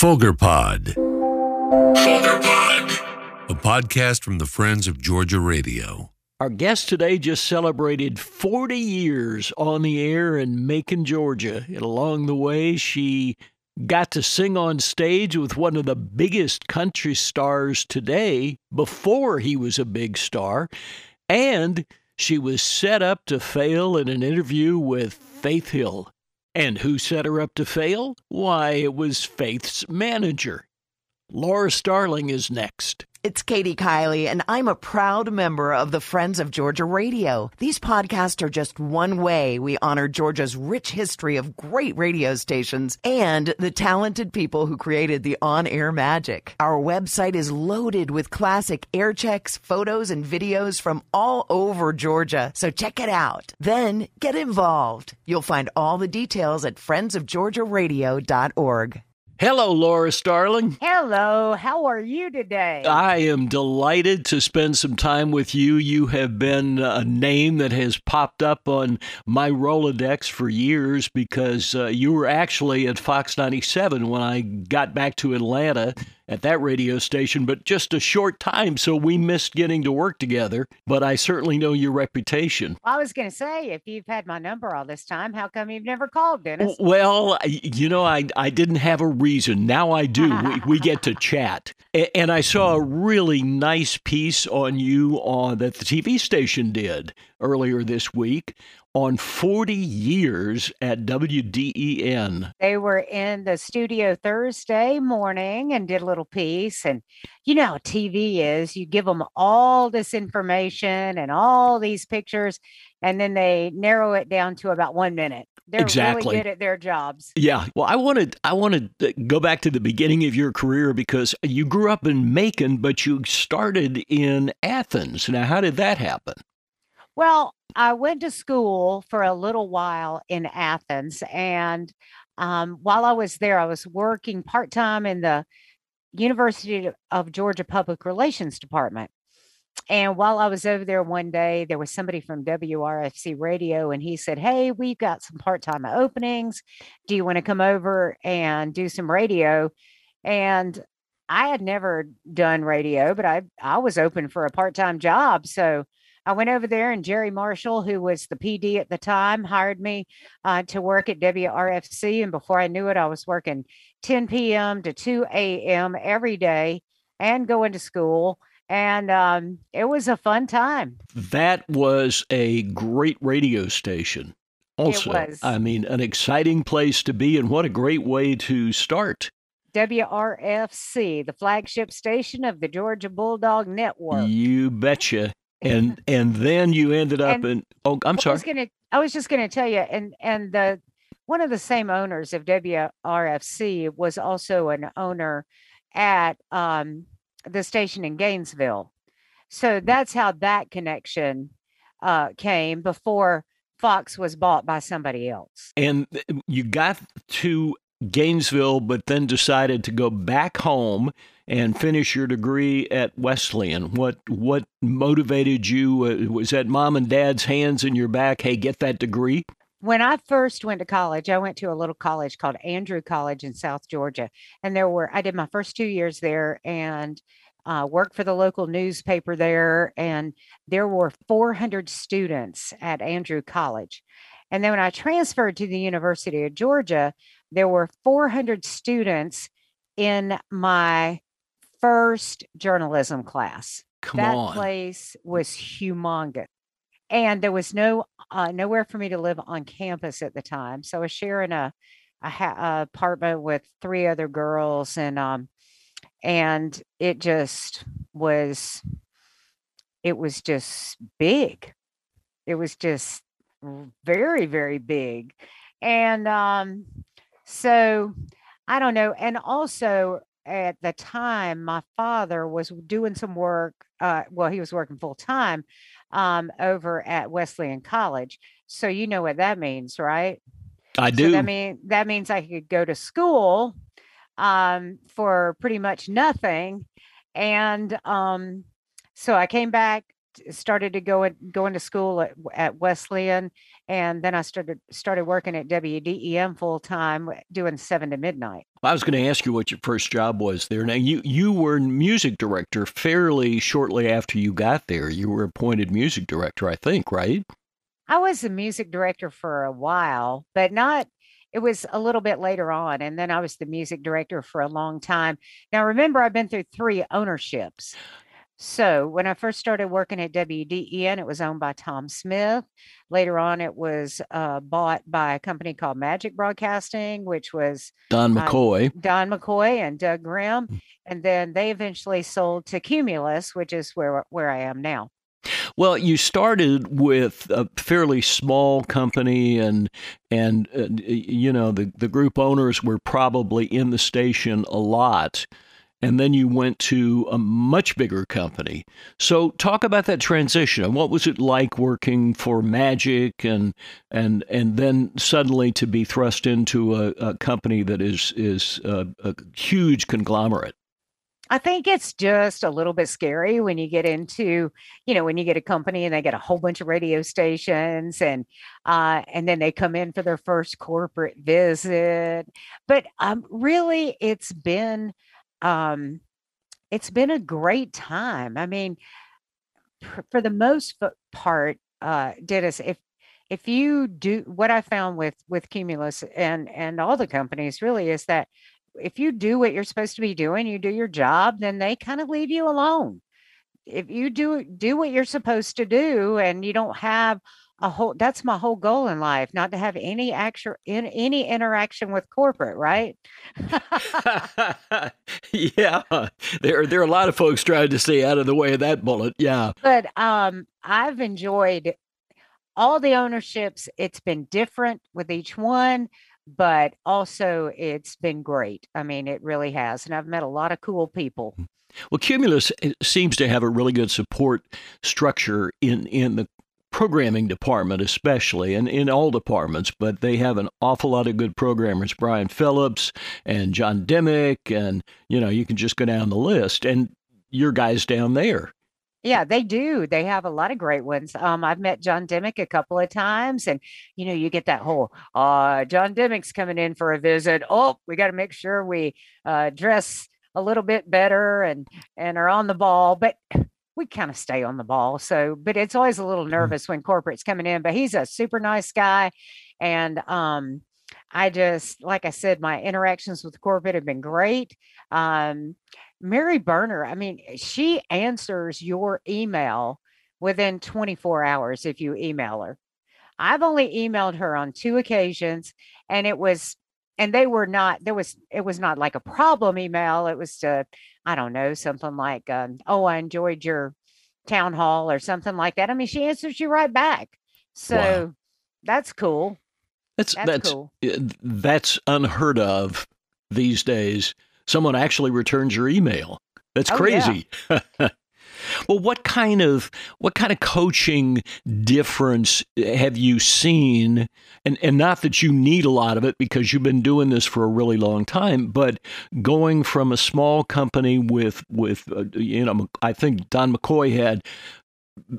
Fogerpod. Fogerpod. A podcast from the Friends of Georgia Radio. Our guest today just celebrated 40 years on the air in Macon, Georgia. And along the way, she got to sing on stage with one of the biggest country stars today before he was a big star. And she was set up to fail in an interview with Faith Hill. And who set her up to fail? Why, it was Faith's manager. Laura Starling is next. It's Katie Kiley, and I'm a proud member of the Friends of Georgia Radio. These podcasts are just one way we honor Georgia's rich history of great radio stations and the talented people who created the on air magic. Our website is loaded with classic air checks, photos, and videos from all over Georgia, so check it out. Then get involved. You'll find all the details at friendsofgeorgiaradio.org. Hello, Laura Starling. Hello, how are you today? I am delighted to spend some time with you. You have been a name that has popped up on my Rolodex for years because uh, you were actually at Fox 97 when I got back to Atlanta at that radio station, but just a short time, so we missed getting to work together. But I certainly know your reputation. I was going to say, if you've had my number all this time, how come you've never called, Dennis? Well, you know, I, I didn't have a reason. Now I do. we, we get to chat. And I saw a really nice piece on you on that the TV station did earlier this week on 40 years at WDEN. They were in the studio Thursday morning and did a little piece. And you know how TV is you give them all this information and all these pictures, and then they narrow it down to about one minute. They're exactly. really good at their jobs. Yeah. Well, I wanted I wanted to go back to the beginning of your career because you grew up in Macon, but you started in Athens. Now, how did that happen? Well, I went to school for a little while in Athens. And um, while I was there, I was working part time in the University of Georgia Public Relations Department. And while I was over there one day, there was somebody from WRFC radio, and he said, Hey, we've got some part time openings. Do you want to come over and do some radio? And I had never done radio, but I, I was open for a part time job. So I went over there, and Jerry Marshall, who was the PD at the time, hired me uh, to work at WRFC. And before I knew it, I was working 10 p.m. to 2 a.m. every day and going to school. And um, it was a fun time. That was a great radio station. Also, I mean, an exciting place to be, and what a great way to start. WRFC, the flagship station of the Georgia Bulldog Network. You betcha and and then you ended up and in oh i'm sorry I was, gonna, I was just going to tell you and and the one of the same owners of wrfc was also an owner at um, the station in gainesville. So that's how that connection uh, came before fox was bought by somebody else. And you got to gainesville but then decided to go back home and finish your degree at Wesleyan. What what motivated you? Uh, was that mom and dad's hands in your back? Hey, get that degree. When I first went to college, I went to a little college called Andrew College in South Georgia, and there were I did my first two years there and uh, worked for the local newspaper there, and there were 400 students at Andrew College. And then when I transferred to the University of Georgia, there were 400 students in my first journalism class. Come that on. place was humongous. And there was no uh, nowhere for me to live on campus at the time. So I was sharing a, a, ha- apartment with three other girls and um and it just was it was just big. It was just very very big. And um so I don't know and also at the time, my father was doing some work. Uh, well, he was working full time um, over at Wesleyan College. So you know what that means, right? I do. So that mean that means I could go to school um, for pretty much nothing, and um, so I came back, started to go going to school at, at Wesleyan, and then I started started working at WDEN full time, doing seven to midnight. I was going to ask you what your first job was there. Now you you were music director fairly shortly after you got there. You were appointed music director, I think, right? I was the music director for a while, but not it was a little bit later on. And then I was the music director for a long time. Now, remember, I've been through three ownerships. So when I first started working at WDEN, it was owned by Tom Smith. Later on, it was uh, bought by a company called Magic Broadcasting, which was Don McCoy, uh, Don McCoy, and Doug Grimm. Hmm. And then they eventually sold to Cumulus, which is where where I am now. Well, you started with a fairly small company, and and uh, you know the the group owners were probably in the station a lot, and then you went to a much bigger company. So, talk about that transition. What was it like working for Magic, and and and then suddenly to be thrust into a, a company that is is a, a huge conglomerate? I think it's just a little bit scary when you get into, you know, when you get a company and they get a whole bunch of radio stations and uh, and then they come in for their first corporate visit. But um, really, it's been um, it's been a great time. I mean, for, for the most part, uh, Dennis, if if you do what I found with with Cumulus and and all the companies really is that if you do what you're supposed to be doing, you do your job, then they kind of leave you alone. If you do do what you're supposed to do and you don't have a whole that's my whole goal in life, not to have any actual in any interaction with corporate, right? yeah. There there are a lot of folks trying to stay out of the way of that bullet. Yeah. But um I've enjoyed all the ownerships. It's been different with each one but also it's been great. I mean, it really has. And I've met a lot of cool people. Mm. Well, Cumulus seems to have a really good support structure in, in the programming department, especially, and in all departments, but they have an awful lot of good programmers. Brian Phillips and John Dimick, and, you know, you can just go down the list. And your guys down there. Yeah, they do. They have a lot of great ones. Um, I've met John Dimick a couple of times, and you know, you get that whole uh John Dimick's coming in for a visit. Oh, we got to make sure we uh dress a little bit better and and are on the ball. But we kind of stay on the ball. So, but it's always a little mm-hmm. nervous when corporate's coming in. But he's a super nice guy, and um, I just like I said, my interactions with corporate have been great. Um, Mary Berner, I mean, she answers your email within 24 hours if you email her. I've only emailed her on two occasions and it was and they were not there was it was not like a problem email it was to i don't know something like um, oh i enjoyed your town hall or something like that i mean she answers you right back so wow. that's cool that's that's that's, cool. that's unheard of these days someone actually returns your email. That's oh, crazy. Yeah. well, what kind of what kind of coaching difference have you seen? And and not that you need a lot of it because you've been doing this for a really long time, but going from a small company with with uh, you know I think Don McCoy had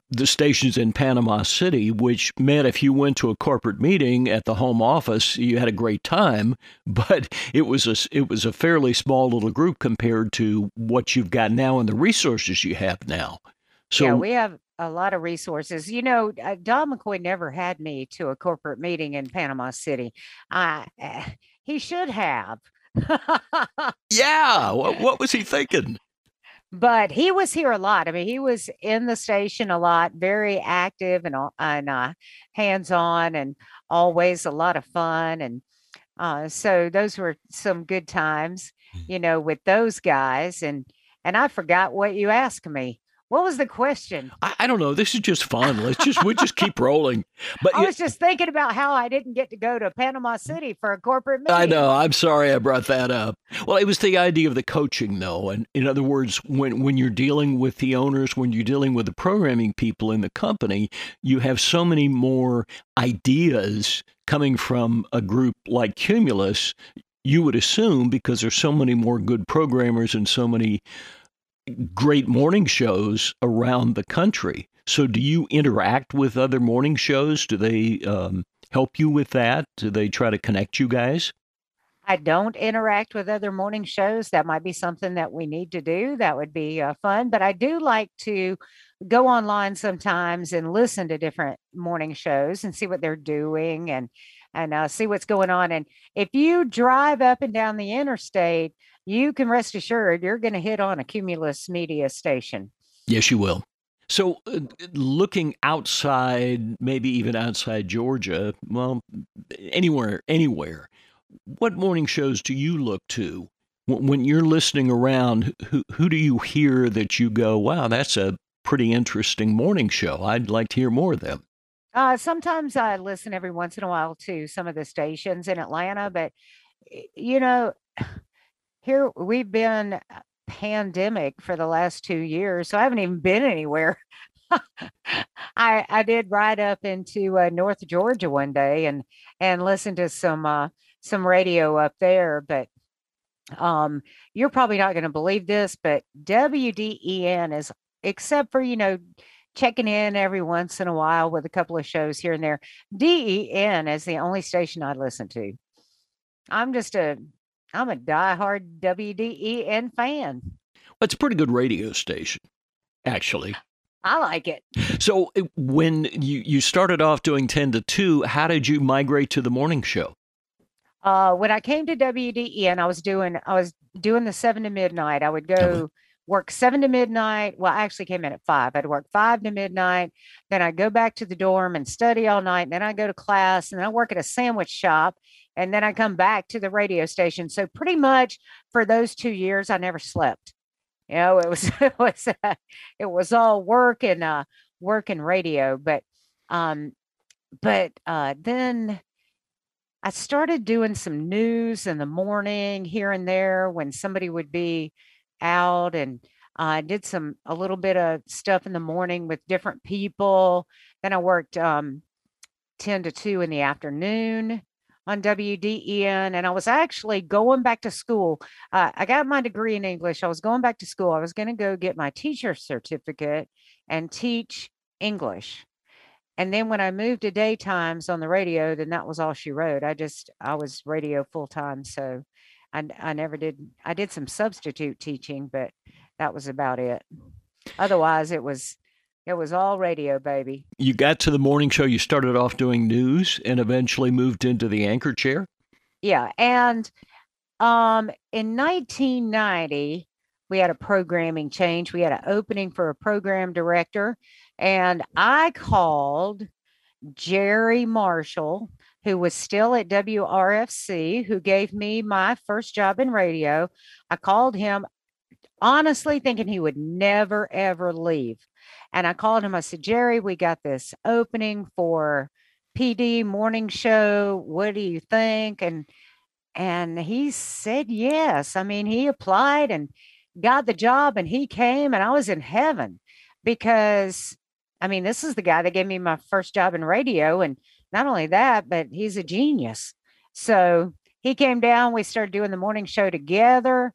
the stations in Panama City, which meant if you went to a corporate meeting at the home office, you had a great time, but it was a it was a fairly small little group compared to what you've got now and the resources you have now. So yeah, we have a lot of resources. You know, uh, Don McCoy never had me to a corporate meeting in Panama City. Uh, he should have. yeah, what, what was he thinking? But he was here a lot. I mean, he was in the station a lot, very active and, and uh, hands on, and always a lot of fun. And uh, so those were some good times, mm. you know, with those guys. And and I forgot what you asked me. What was the question? I, I, don't know. This is just fun. Let's just we just keep rolling. But I was just thinking about how I didn't get to go to Panama City for a corporate meeting. I know. I'm sorry I brought that up. Well, it was the idea of the coaching, though, and in other words, when when you're dealing with the owners, when you're dealing with the programming people in the company, you have so many more ideas coming from a group like Cumulus. You would assume because there's so many more good programmers and so many great morning shows around the country. So, do you interact with other morning shows? Do they um, help you with that? Do they try to connect you guys? I don't interact with other morning shows. That might be something that we need to do. That would be uh, fun. But I do like to go online sometimes and listen to different morning shows and see what they're doing and and uh, see what's going on. And if you drive up and down the interstate, you can rest assured you're going to hit on a Cumulus Media station. Yes, you will. So, uh, looking outside, maybe even outside Georgia, well, anywhere, anywhere, what morning shows do you look to when you're listening around? Who, who do you hear that you go, wow, that's a pretty interesting morning show? I'd like to hear more of them. Uh, sometimes I listen every once in a while to some of the stations in Atlanta, but you know, here we've been uh, pandemic for the last two years, so I haven't even been anywhere. I I did ride up into uh, North Georgia one day and and listen to some uh, some radio up there, but um, you're probably not going to believe this, but WDEN is except for you know checking in every once in a while with a couple of shows here and there. DEN is the only station I listen to. I'm just a I'm a diehard WDEN fan. It's a pretty good radio station, actually. I like it. So when you you started off doing 10 to 2, how did you migrate to the morning show? Uh, when I came to WDEN, I was doing I was doing the 7 to midnight. I would go okay. Work 7 to midnight. Well, I actually came in at 5. I'd work 5 to midnight, then I'd go back to the dorm and study all night, and then I go to class, and then I work at a sandwich shop, and then I come back to the radio station. So pretty much for those 2 years I never slept. You know, it was it was uh, it was all work and uh work and radio, but um but uh then I started doing some news in the morning here and there when somebody would be out and I uh, did some a little bit of stuff in the morning with different people. Then I worked um 10 to 2 in the afternoon on WDEN, and I was actually going back to school. Uh, I got my degree in English. I was going back to school. I was going to go get my teacher certificate and teach English. And then when I moved to daytimes on the radio, then that was all she wrote. I just I was radio full time, so I I never did. I did some substitute teaching, but that was about it. Otherwise, it was it was all radio, baby. You got to the morning show, you started off doing news and eventually moved into the anchor chair? Yeah. And um, in 1990, we had a programming change. We had an opening for a program director. And I called Jerry Marshall, who was still at WRFC, who gave me my first job in radio. I called him honestly thinking he would never, ever leave. And I called him. I said, Jerry, we got this opening for PD morning show. What do you think? And and he said yes. I mean, he applied and got the job and he came and I was in heaven because I mean, this is the guy that gave me my first job in radio. And not only that, but he's a genius. So he came down, we started doing the morning show together.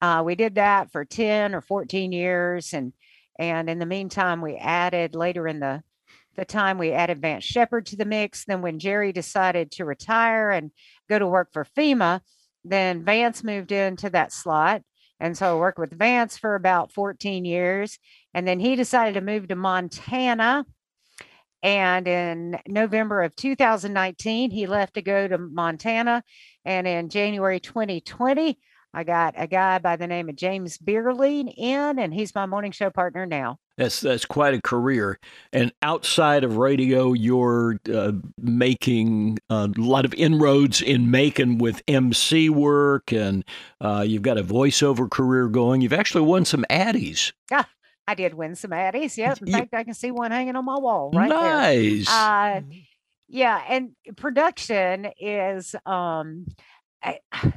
Uh, we did that for 10 or 14 years. And and in the meantime, we added later in the the time we added Vance Shepard to the mix. Then when Jerry decided to retire and go to work for FEMA, then Vance moved into that slot. And so I worked with Vance for about 14 years. And then he decided to move to Montana. And in November of 2019, he left to go to Montana. And in January 2020, I got a guy by the name of James Beerley in, and he's my morning show partner now. That's that's quite a career. And outside of radio, you're uh, making a lot of inroads in making with MC work, and uh, you've got a voiceover career going. You've actually won some Addies. Yeah, I did win some Addies. Yep. In fact, I can see one hanging on my wall right nice. there. Uh, yeah, and production is um, I,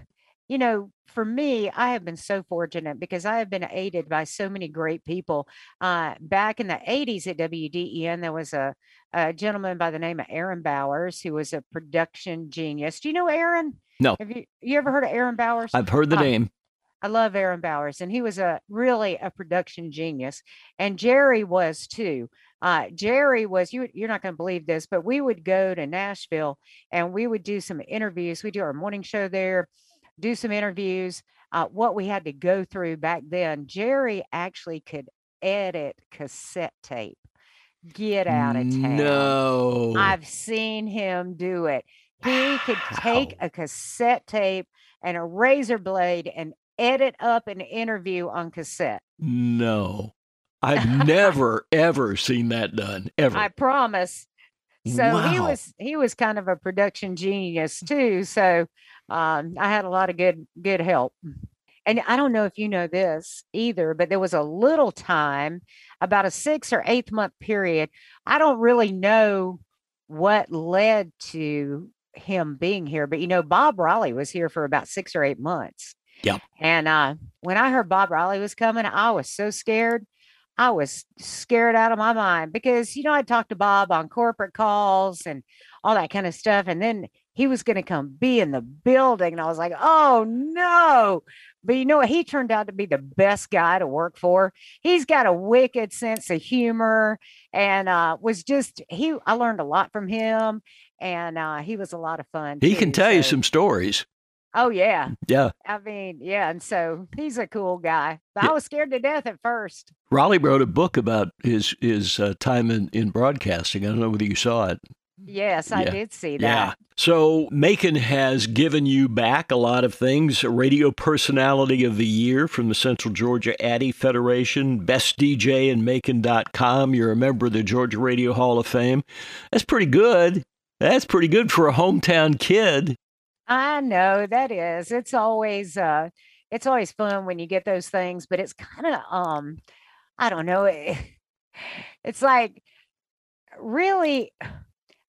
you know, for me, I have been so fortunate because I have been aided by so many great people. Uh, back in the 80s at WDEN, there was a, a, gentleman by the name of Aaron Bowers who was a production genius. Do you know Aaron? No. Have you, you ever heard of Aaron Bowers? I've heard the uh, name. I love Aaron Bowers, and he was a really a production genius, and Jerry was too. uh, Jerry was you. You're not going to believe this, but we would go to Nashville and we would do some interviews. We do our morning show there, do some interviews. Uh, what we had to go through back then, Jerry actually could edit cassette tape. Get out of town. No. I've seen him do it. He could take a cassette tape and a razor blade and edit up an interview on cassette. No. I've never, ever seen that done. Ever. I promise. So he was he was kind of a production genius too. So um, I had a lot of good good help. And I don't know if you know this either, but there was a little time, about a six or eight month period. I don't really know what led to him being here, but you know, Bob Raleigh was here for about six or eight months. Yep. And uh, when I heard Bob Riley was coming, I was so scared. I was scared out of my mind because you know I talked to Bob on corporate calls and all that kind of stuff, and then he was going to come be in the building, and I was like, "Oh no!" But you know what? He turned out to be the best guy to work for. He's got a wicked sense of humor, and uh, was just he. I learned a lot from him, and uh, he was a lot of fun. he can too, tell you some stories. Oh yeah, Yeah. I mean, yeah, and so he's a cool guy. But Yeah. I was scared to death at first. Raleigh wrote a book about his his uh, time in, in broadcasting. I don't know whether you saw it. Yes, I Yeah. did see that. Yeah. So Macon has given you back a lot of things. Radio Personality of the Year from the Central Georgia Addy Federation, Best DJ in Macon.com. You're a member of the Georgia Radio Hall of Fame. That's pretty good. That's pretty good for a hometown kid. I know that is. It's always uh it's always fun when you get those things, but it's kind of um I don't know. It, it's like really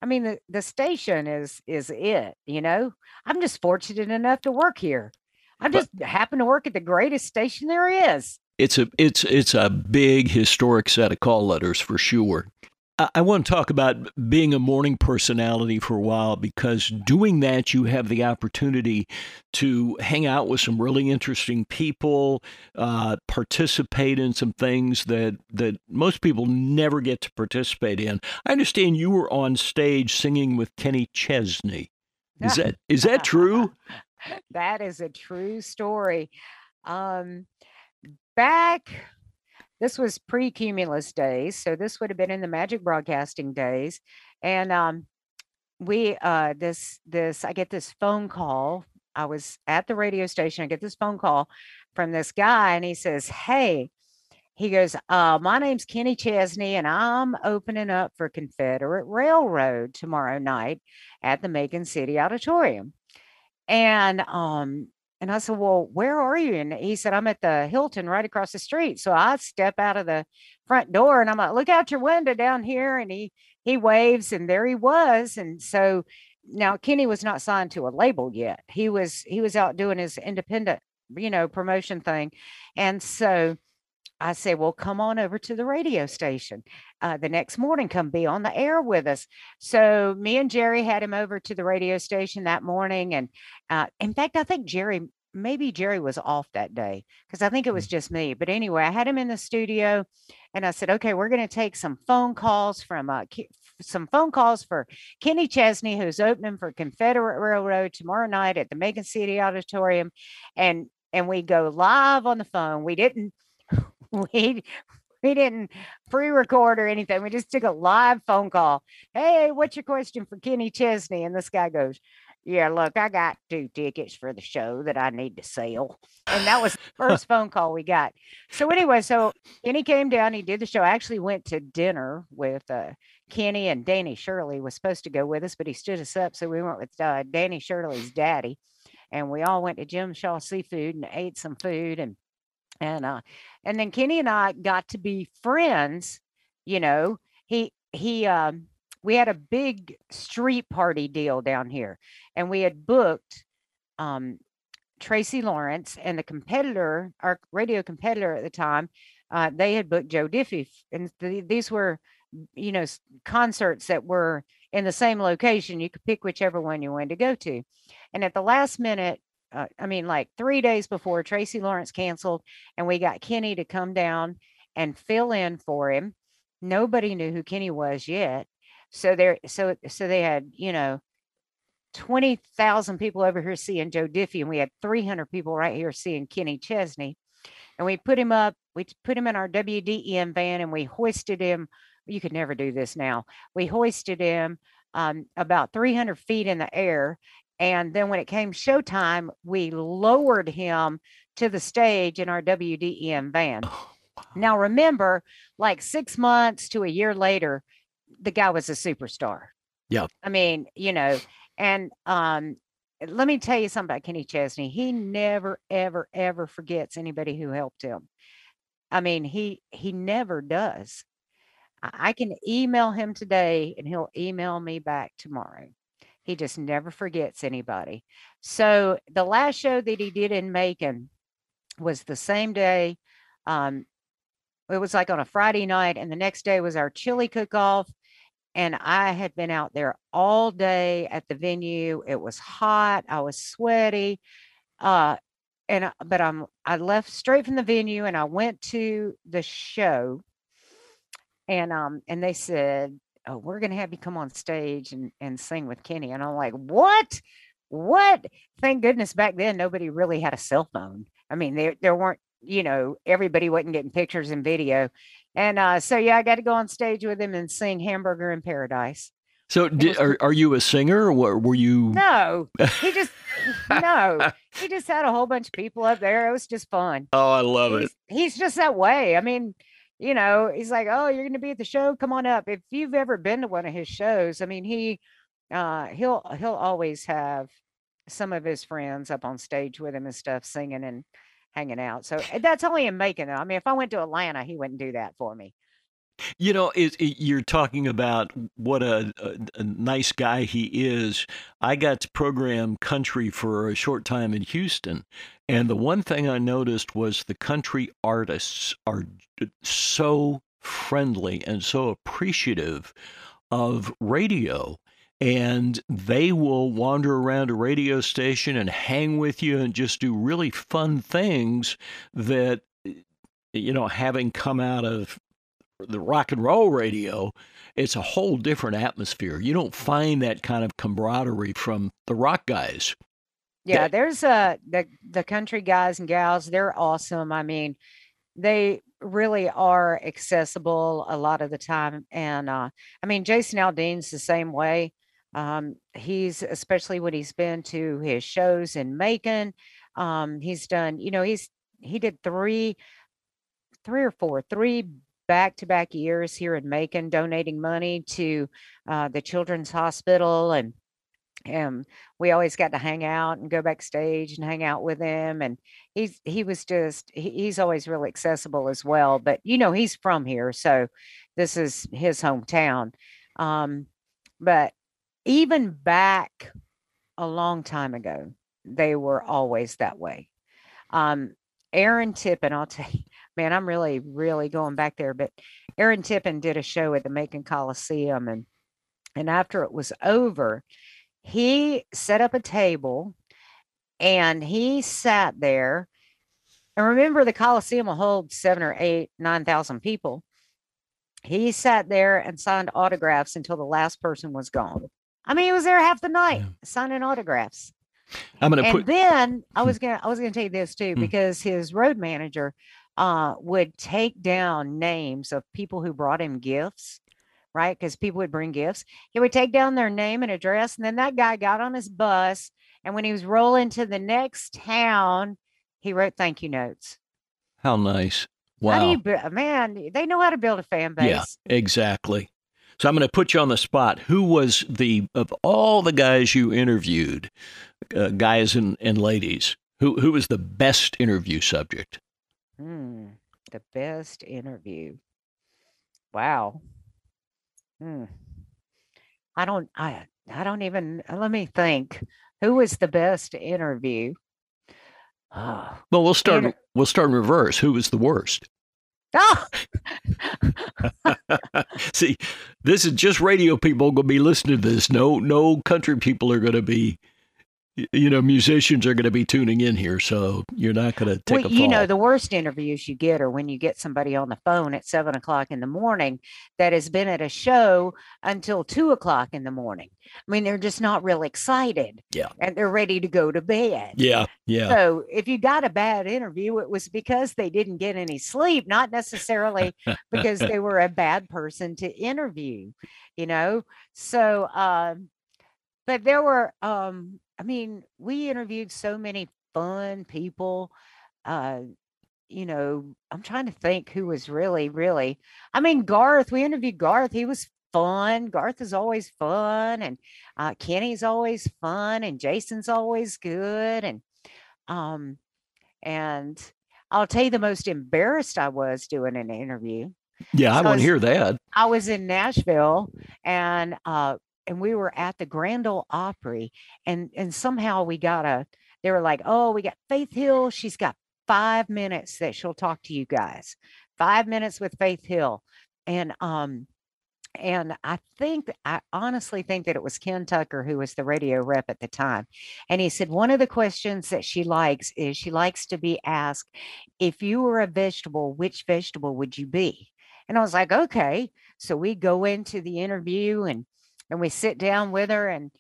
I mean the the station is is it, you know? I'm just fortunate enough to work here. I But- just happen to work at the greatest station there is. It's a it's it's a big historic set of call letters for sure. I, want to talk about being a morning personality for a while because doing that you have the opportunity to hang out with some really interesting people, uh, participate in some things that that most people never get to participate in. I understand you were on stage singing with Kenny Chesney. Is that is that true? that is a true story. Um, back, this was pre-cumulus days, so this would have been in the Magic Broadcasting days, and um, we uh, this this I get this phone call. I was at the radio station. I get this phone call from this guy, and he says, "Hey." He goes, uh, my name's Kenny Chesney, and I'm opening up for Confederate Railroad tomorrow night at the Macon City Auditorium. And um, and I said, Well, where are you? And he said, I'm at the Hilton right across the street. So I step out of the front door and I'm like, look out your window down here. And he he waves, and there he was. And so now Kenny was not signed to a label yet. He was he was out doing his independent, you know, promotion thing. And so I said, Well, come on over to the radio station. Uh, the next morning, come be on the air with us. So me and Jerry had him over to the radio station that morning. And uh, in fact, I think Jerry, maybe Jerry was off that day because I think it was just me. But anyway, I had him in the studio and I said, okay, we're going to take some phone calls from uh, some phone calls for Kenny Chesney, who's opening for Confederate Railroad tomorrow night at the Macon City Auditorium. And and we go live on the phone. We didn't we we didn't pre-record or anything. We just took a live phone call. Hey, what's your question for Kenny Chesney? And this guy goes, Yeah, look, I got two tickets for the show that I need to sell. And that was the first phone call we got. So anyway, so Kenny came down, he did the show. I actually went to dinner with uh Kenny and Danny Shirley was supposed to go with us, but he stood us up. So we went with uh, Danny Shirley's daddy. And we all went to Jim Shaw Seafood and ate some food and and uh and then Kenny and I got to be friends, you know. He he um we had a big street party deal down here and we had booked um Tracy Lawrence and the competitor, our radio competitor at the time, uh, they had booked Joe Diffie, and th- these were, you know, concerts that were in the same location. You could pick whichever one you wanted to go to, and at the last minute, uh, I mean, like three days before, Tracy Lawrence canceled, and we got Kenny to come down and fill in for him. nobody knew who Kenny was yet. So there, so so they had you know twenty thousand people over here seeing Joe Diffie, and we had three hundred people right here seeing Kenny Chesney. And we put him up. We put him in our WDEN van, and we hoisted him. You could never do this now. We hoisted him um, about 300 feet in the air. And then when it came showtime, we lowered him to the stage in our WDEN van. Oh, wow. Now, remember, like six months to a year later, the guy was a superstar. Yeah. I mean, you know, and um, let me tell you something about Kenny Chesney. He never, ever, ever forgets anybody who helped him. I mean, he he never does. I can email him today and he'll email me back tomorrow. He just never forgets anybody. So the last show that he did in Macon was the same day. Um, it was like on a Friday night, and the next day was our chili cook off. And I had been out there all day at the venue. It was hot. I was sweaty. Uh, and but I'm I left straight from the venue and I went to the show and um and they said oh we're gonna have you come on stage and and sing with kenny and i'm like what? What? Thank goodness back then nobody really had a cell phone. I mean there there weren't you know everybody wasn't getting pictures and video. And uh so yeah i got to go on stage with him and sing hamburger in paradise. So did, are, are you a singer or were you no. He just no. He just had a whole bunch of people up there. It was just fun. Oh i love he's, it. he's just that way. I mean you know, he's like, "Oh, you're going to be at the show. Come on up." If you've ever been to one of his shows, I mean, he uh he'll he'll always have some of his friends up on stage with him and stuff singing and hanging out. So eh, that's only in Macon. I mean, if I went to Atlanta, he wouldn't do that for me. You know, it, it, you're talking about what a, a, a, nice guy he is. I got to program country for a short time in Houston, and the one thing I noticed was the country artists are so friendly and so appreciative of radio. And they will wander around a radio station and hang with you and just do really fun things that you know, having come out of the rock and roll radio, it's a whole different atmosphere. You don't find that kind of camaraderie from the rock guys. Yeah, there's uh the the country guys and gals, they're awesome. I mean, they really are accessible a lot of the time. And uh I mean Jason Aldean's the same way. Um, he's especially when he's been to his shows in Macon. Um, he's done, you know, he's he did three, three or four, three back to back years here in Macon, donating money to uh, the Children's Hospital. And and we always got to hang out and go backstage and hang out with him. And he's he was just he, he's always really accessible as well. But you know, he's from here, so this is his hometown. Um, but even back a long time ago, they were always that way. Um, Aaron Tippin, I'll tell you, man, I'm really, really going back there. But Aaron Tippin did a show at the Macon Coliseum, and and after it was over, he set up a table and he sat there. And remember, the Coliseum will hold seven or eight, nine thousand people. He sat there and signed autographs until the last person was gone. I mean, he was there half the night yeah. signing autographs. I'm gonna and put. then I hmm. was gonna I was gonna tell you this too hmm. because his road manager uh, would take down names of people who brought him gifts, right? Because people would bring gifts. He would take down their name and address, and then that guy got on his bus, and when he was rolling to the next town, he wrote thank you notes. How nice! Wow, how do you, man, they know how to build a fan base. Yeah, exactly. So I'm going to put you on the spot. Who was the of all the guys you interviewed, uh, guys and, and ladies? Who who was the best interview subject? Hmm. The best interview. Wow. Hmm. I don't. I. I don't even. Uh, let me think. Who was the best interview? Oh, well, we'll start. Inter- we'll start in reverse. Who was the worst? Oh! See, this is just radio people going to be listening to this. No, no country people are going to be you know, musicians are going to be tuning in here, so you're not going to take well. You know, the worst interviews you get are when you get somebody on the phone at seven o'clock in the morning that has been at a show until two o'clock in the morning. I mean, they're just not real excited. Yeah. And they're ready to go to bed. Yeah. Yeah. So if you got a bad interview, it was because they didn't get any sleep, not necessarily because they were a bad person to interview, you know? So, um, but there were um I mean, we interviewed so many fun people. Uh, you know, I'm trying to think who was really, really. I mean, Garth. We interviewed Garth. He was fun. Garth is always fun, and uh, Kenny's always fun, and Jason's always good, and um, and I'll tell you the most embarrassed I was doing an interview. Yeah, so I want to hear that. I was in Nashville, and uh, and we were at the Grand Ole Opry, and and somehow we got a. They were like, "Oh, we got Faith Hill. She's got five minutes that she'll talk to you guys. Five minutes with Faith Hill," and um, and I think I honestly think that it was Ken Tucker who was the radio rep at the time, and he said one of the questions that she likes is she likes to be asked, "If you were a vegetable, which vegetable would you be?" And I was like, "Okay." So we go into the interview and and we sit down with her and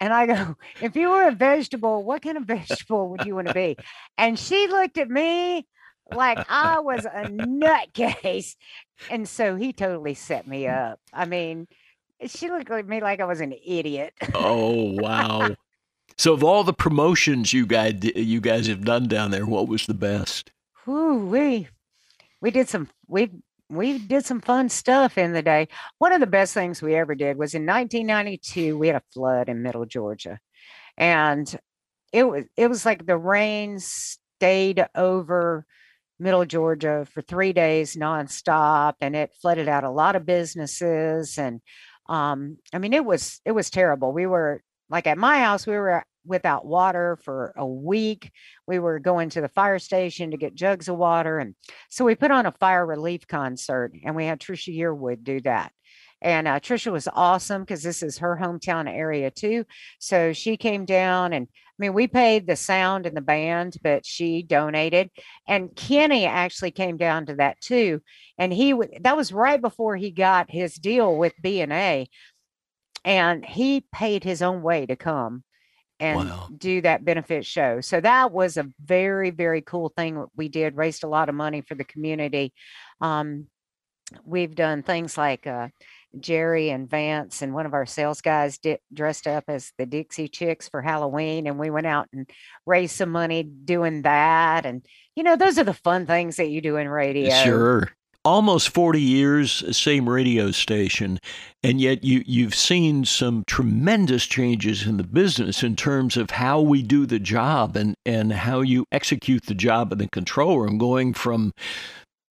and I go, if you were a vegetable, what kind of vegetable would you want to be? And she looked at me like I was a nutcase. And so he totally set me mm. up. I mean, she looked at me like I was an idiot. oh, wow. so of all the promotions you guys you guys have done down there, what was the best? Ooh, we we did some we we did some fun stuff in the day. One of the best things we ever did was in 1992, we had a flood in middle Georgia. And it was it was like the rain stayed over middle Georgia for three days nonstop, and it flooded out a lot of businesses. And um, I mean, it was it was terrible. We were like at my house, we were without water for a week. We were going to the fire station to get jugs of water. And so we put on a fire relief concert and we had Trisha Yearwood do that. And uh, Trisha was awesome because this is her hometown area too. So she came down and I mean, we paid the sound and the band, but she donated. And Kenny actually came down to that too. And he that was right before he got his deal with BNA. And he paid his own way to come and wow. do that benefit show. So that was a very, very cool thing we did, raised a lot of money for the community. Um, we've done things like uh, Jerry and Vance and one of our sales guys di- dressed up as the Dixie Chicks for Halloween, and we went out and raised some money doing that. And you know, those are the fun things that you do in radio. Sure almost 40 years same radio station and yet you you've seen some tremendous changes in the business in terms of how we do the job and and how you execute the job in the control room going from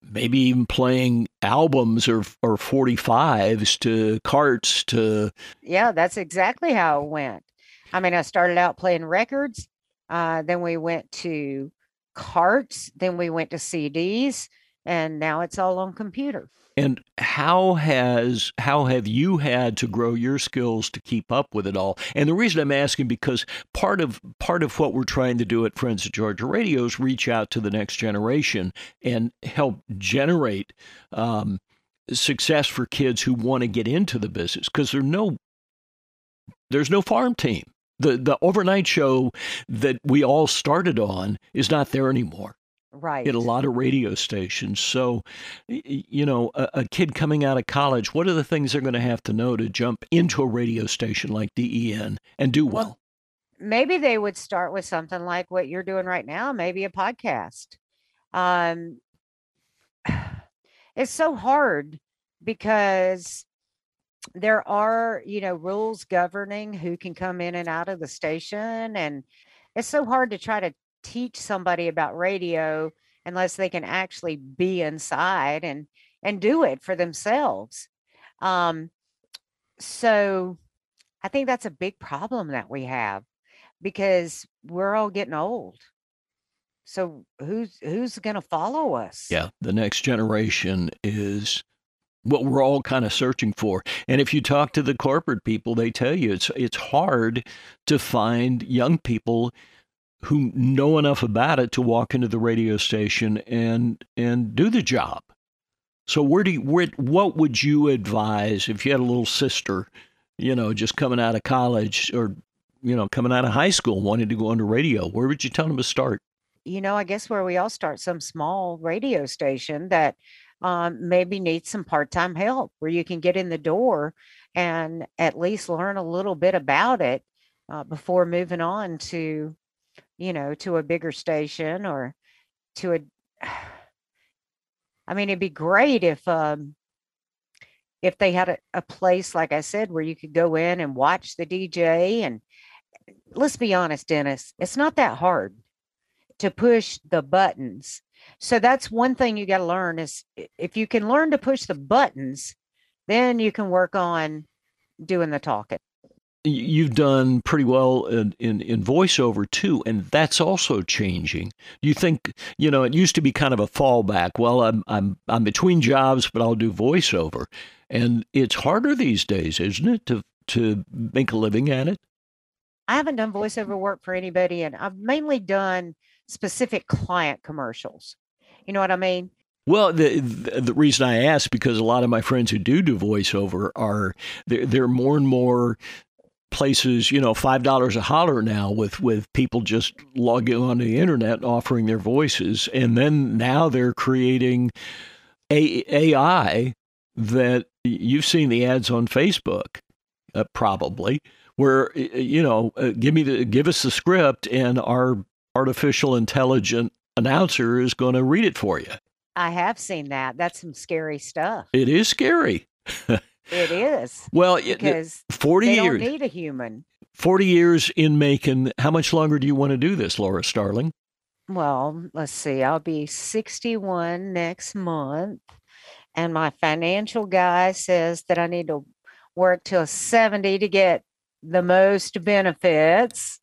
maybe even playing albums or or 45s to carts to yeah that's exactly how it went. I mean i started out playing records uh, then we went to carts then we went to cds and now it's all on computer. And how has how have you had to grow your skills to keep up with it all? And the reason I'm asking because part of part of what we're trying to do at Friends of Georgia Radio is reach out to the next generation and help generate um, success for kids who want to get into the business because there's no there's no farm team. The the overnight show that we all started on is not there anymore right. At a lot of radio stations. So you know a, a, kid coming out of college what are the things they're going to have to know to jump into a radio station like den and do well, well? maybe they would start with something like what you're doing right now maybe a podcast. Um it's so hard because there are you know rules governing who can come in and out of the station and it's so hard to try to teach somebody about radio unless they can actually be inside and and do it for themselves. Um so i think that's a big problem that we have because we're all getting old. So who's who's going to follow us? Yeah the next generation is what we're all kind of searching for. And if you talk to the corporate people, they tell you it's it's hard to find young people who know enough about it to walk into the radio station and and do the job. So where do you, where, what would you advise if you had a little sister, you know, just coming out of college or you know coming out of high school wanting to go into radio? Where would you tell them to start? You know, I guess where we all start some small radio station that um, maybe needs some part-time help where you can get in the door and at least learn a little bit about it uh, before moving on to you know, to a bigger station or to a I mean, it'd be great if um if they had a, a place, like I said, where you could go in and watch the DJ and let's be honest, Dennis, it's not that hard to push the buttons. So that's one thing you got to learn is if you can learn to push the buttons, then you can work on doing the talking you've done pretty well in, in, in, voiceover too, and that's also changing. You think, you know, it used to be kind of a fallback. Well, I'm I'm I'm between jobs, but I'll do voiceover, and it's harder these days, isn't it, to to make a living at it? I haven't done voiceover work for anybody, and I've mainly done specific client commercials. You know what I mean? Well, the, the reason I ask because a lot of my friends who do do voiceover are they're, they're more and more places, you know, five dollars a holler now with with people just logging on the internet offering their voices, and then now they're creating a- AI that you've seen the ads on Facebook, uh, probably, where you know, uh, give me the give us the script, and our artificial intelligent announcer is going to read it for you. I have seen that. That's some scary stuff. It is scary. It is. Well, because 40 they years. don't need a human. 40 years in Macon. How much longer do you want to do this, Laura Starling? Well, let's see. I'll be 61 next month. And my financial guy says that I need to work till 70 to get the most benefits.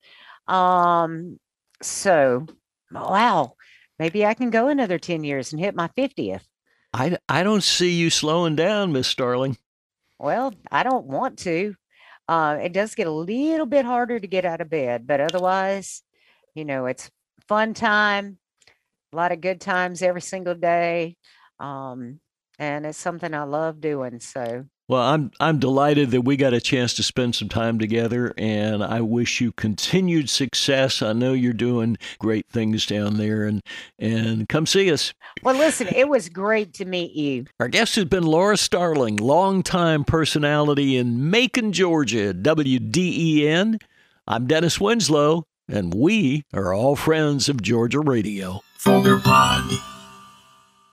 Um, so, wow, maybe I can go another 10 years and hit my 50th. I, I don't see you slowing down, Miss Starling. Well, I don't want to. Uh, it does get a little bit harder to get out of bed, but otherwise, you know, it's fun time, a lot of good times every single day. Um, and it's something I love doing. So well, I'm I'm delighted that we got a chance to spend some time together, and I wish you continued success. I know you're doing great things down there, and and come see us. Well, listen, it was great to meet you. Our guest has been Laura Starling, longtime personality in Macon, Georgia, WDEN. I'm Dennis Winslow, and we are all friends of Georgia Radio. Folder Pod.